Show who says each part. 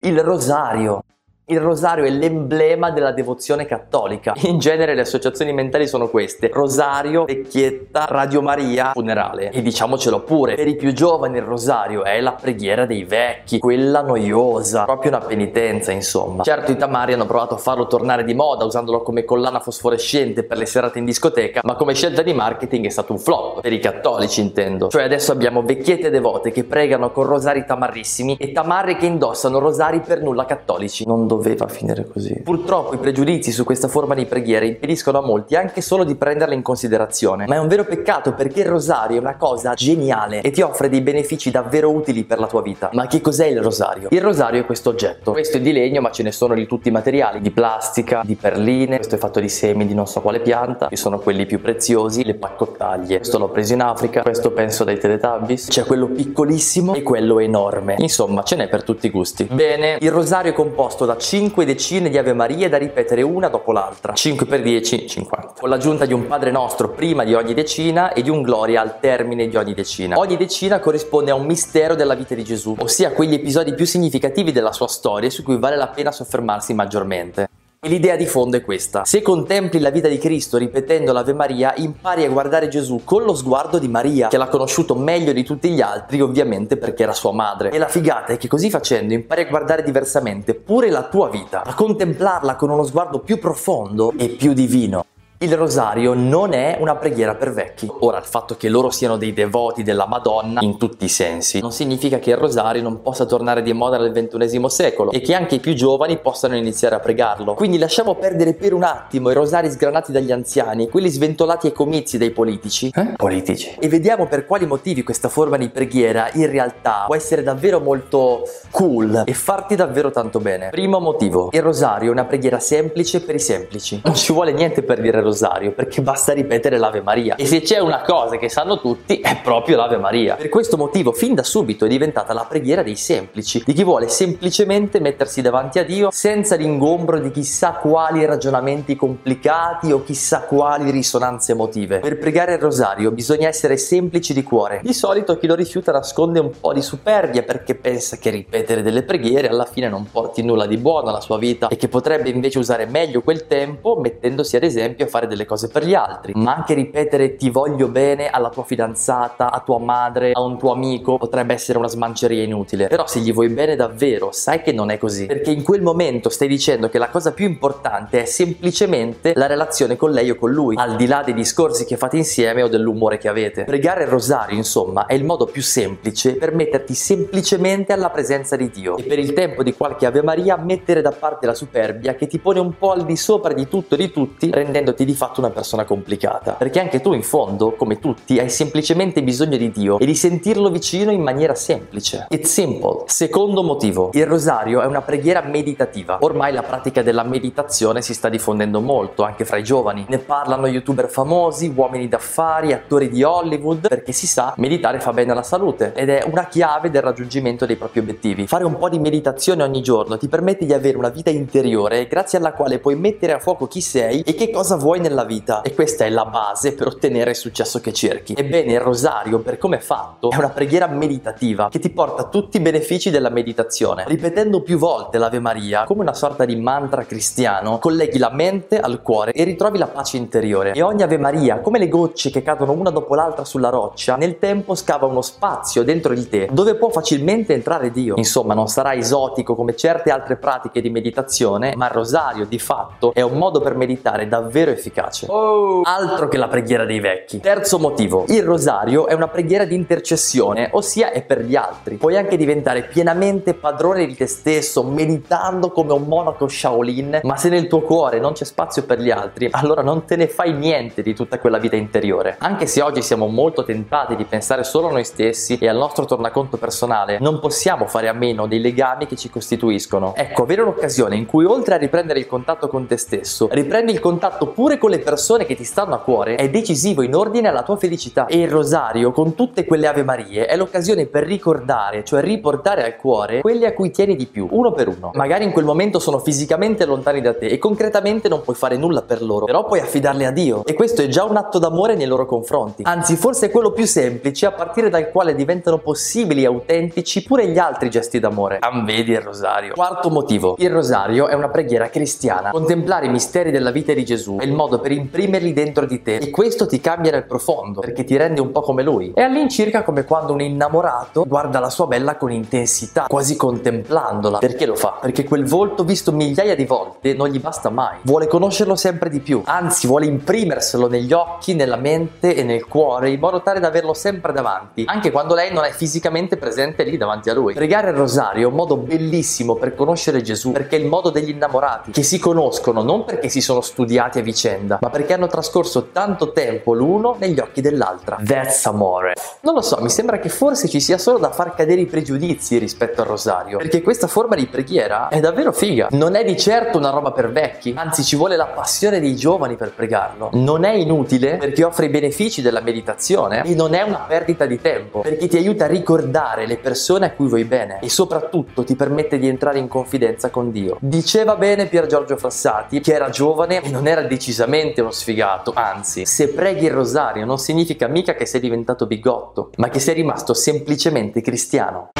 Speaker 1: Il rosario. Il rosario è l'emblema della devozione cattolica. In genere le associazioni mentali sono queste: rosario, vecchietta, Radio Maria, funerale. E diciamocelo pure, per i più giovani il rosario è la preghiera dei vecchi, quella noiosa, proprio una penitenza, insomma. Certo i tamari hanno provato a farlo tornare di moda usandolo come collana fosforescente per le serate in discoteca, ma come scelta di marketing è stato un flop, per i cattolici intendo. Cioè adesso abbiamo vecchiette devote che pregano con rosari tamarrissimi e tamarri che indossano rosari per nulla cattolici. Non dovete doveva finire così. Purtroppo i pregiudizi su questa forma di preghiera impediscono a molti anche solo di prenderla in considerazione, ma è un vero peccato perché il rosario è una cosa geniale e ti offre dei benefici davvero utili per la tua vita. Ma che cos'è il rosario? Il rosario è questo oggetto. Questo è di legno, ma ce ne sono di tutti i materiali, di plastica, di perline, questo è fatto di semi di non so quale pianta, ci sono quelli più preziosi, le paccottaglie. Questo l'ho preso in Africa, questo penso dai Teletubbies. C'è quello piccolissimo e quello enorme. Insomma, ce n'è per tutti i gusti. Bene, il rosario è composto da 5 decine di Ave Maria da ripetere una dopo l'altra. 5 per 10, 50. Con l'aggiunta di un Padre Nostro prima di ogni decina e di un Gloria al termine di ogni decina. Ogni decina corrisponde a un mistero della vita di Gesù, ossia quegli episodi più significativi della sua storia su cui vale la pena soffermarsi maggiormente. L'idea di fondo è questa. Se contempli la vita di Cristo ripetendo l'Ave Maria, impari a guardare Gesù con lo sguardo di Maria, che l'ha conosciuto meglio di tutti gli altri, ovviamente perché era sua madre. E la figata è che così facendo impari a guardare diversamente pure la tua vita, a contemplarla con uno sguardo più profondo e più divino. Il rosario non è una preghiera per vecchi. Ora, il fatto che loro siano dei devoti della Madonna in tutti i sensi non significa che il rosario non possa tornare di moda nel XXI secolo e che anche i più giovani possano iniziare a pregarlo. Quindi lasciamo perdere per un attimo i rosari sgranati dagli anziani quelli sventolati ai comizi dai politici. Eh? Politici. E vediamo per quali motivi questa forma di preghiera in realtà può essere davvero molto cool e farti davvero tanto bene. Primo motivo. Il rosario è una preghiera semplice per i semplici. Non ci vuole niente per dire rosario perché basta ripetere l'Ave Maria. E se c'è una cosa che sanno tutti è proprio l'Ave Maria. Per questo motivo fin da subito è diventata la preghiera dei semplici, di chi vuole semplicemente mettersi davanti a Dio senza l'ingombro di chissà quali ragionamenti complicati o chissà quali risonanze emotive. Per pregare il rosario bisogna essere semplici di cuore. Di solito chi lo rifiuta nasconde un po' di superbia perché pensa che ripetere delle preghiere alla fine non porti nulla di buono alla sua vita e che potrebbe invece usare meglio quel tempo mettendosi ad esempio a fare fare delle cose per gli altri, ma anche ripetere ti voglio bene alla tua fidanzata, a tua madre, a un tuo amico potrebbe essere una smanceria inutile. Però se gli vuoi bene davvero, sai che non è così, perché in quel momento stai dicendo che la cosa più importante è semplicemente la relazione con lei o con lui, al di là dei discorsi che fate insieme o dell'umore che avete. Pregare il rosario, insomma, è il modo più semplice per metterti semplicemente alla presenza di Dio e per il tempo di qualche Ave Maria mettere da parte la superbia che ti pone un po' al di sopra di tutto e di tutti, rendendoti di fatto una persona complicata. Perché anche tu in fondo, come tutti, hai semplicemente bisogno di Dio e di sentirlo vicino in maniera semplice. It's simple. Secondo motivo, il rosario è una preghiera meditativa. Ormai la pratica della meditazione si sta diffondendo molto anche fra i giovani. Ne parlano youtuber famosi, uomini d'affari, attori di Hollywood, perché si sa, meditare fa bene alla salute ed è una chiave del raggiungimento dei propri obiettivi. Fare un po' di meditazione ogni giorno ti permette di avere una vita interiore grazie alla quale puoi mettere a fuoco chi sei e che cosa vuoi vuoi nella vita e questa è la base per ottenere il successo che cerchi. Ebbene, il rosario, per come è fatto, è una preghiera meditativa che ti porta tutti i benefici della meditazione. Ripetendo più volte l'Ave Maria, come una sorta di mantra cristiano, colleghi la mente al cuore e ritrovi la pace interiore. E ogni Ave Maria, come le gocce che cadono una dopo l'altra sulla roccia, nel tempo scava uno spazio dentro il te dove può facilmente entrare Dio. Insomma, non sarà esotico come certe altre pratiche di meditazione, ma il rosario di fatto è un modo per meditare davvero efficace efficace. Oh. Altro che la preghiera dei vecchi. Terzo motivo, il rosario è una preghiera di intercessione, ossia è per gli altri. Puoi anche diventare pienamente padrone di te stesso, meditando come un monaco Shaolin, ma se nel tuo cuore non c'è spazio per gli altri, allora non te ne fai niente di tutta quella vita interiore. Anche se oggi siamo molto tentati di pensare solo a noi stessi e al nostro tornaconto personale, non possiamo fare a meno dei legami che ci costituiscono. Ecco, avere un'occasione in cui oltre a riprendere il contatto con te stesso, riprendi il contatto pure pure con le persone che ti stanno a cuore, è decisivo in ordine alla tua felicità. E il rosario, con tutte quelle Ave Marie, è l'occasione per ricordare, cioè riportare al cuore quelli a cui tieni di più, uno per uno. Magari in quel momento sono fisicamente lontani da te e concretamente non puoi fare nulla per loro, però puoi affidarli a Dio. E questo è già un atto d'amore nei loro confronti. Anzi, forse è quello più semplice a partire dal quale diventano possibili e autentici pure gli altri gesti d'amore. Vedi il rosario. Quarto motivo. Il rosario è una preghiera cristiana. Contemplare i misteri della vita di Gesù è il modo per imprimerli dentro di te e questo ti cambia nel profondo perché ti rende un po' come lui. È all'incirca come quando un innamorato guarda la sua bella con intensità, quasi contemplandola. Perché lo fa? Perché quel volto visto migliaia di volte non gli basta mai. Vuole conoscerlo sempre di più, anzi vuole imprimerselo negli occhi, nella mente e nel cuore in modo tale da averlo sempre davanti, anche quando lei non è fisicamente presente lì davanti a lui. Pregare il rosario è un modo bellissimo per conoscere Gesù, perché è il modo degli innamorati, che si conoscono non perché si sono studiati a vicenda, ma perché hanno trascorso tanto tempo l'uno negli occhi dell'altra. That's amore. Non lo so, mi sembra che forse ci sia solo da far cadere i pregiudizi rispetto al rosario, perché questa forma di preghiera è davvero figa. Non è di certo una roba per vecchi, anzi ci vuole la passione dei giovani per pregarlo. Non è inutile perché offre i benefici della meditazione e non è una perdita di tempo, perché ti aiuta a ricordare le persone a cui vuoi bene e soprattutto ti permette di entrare in confidenza con Dio. Diceva bene Pier Giorgio Frassati che era giovane e non era decisamente uno sfigato, anzi, se preghi il rosario non significa mica che sei diventato bigotto, ma che sei rimasto semplicemente cristiano.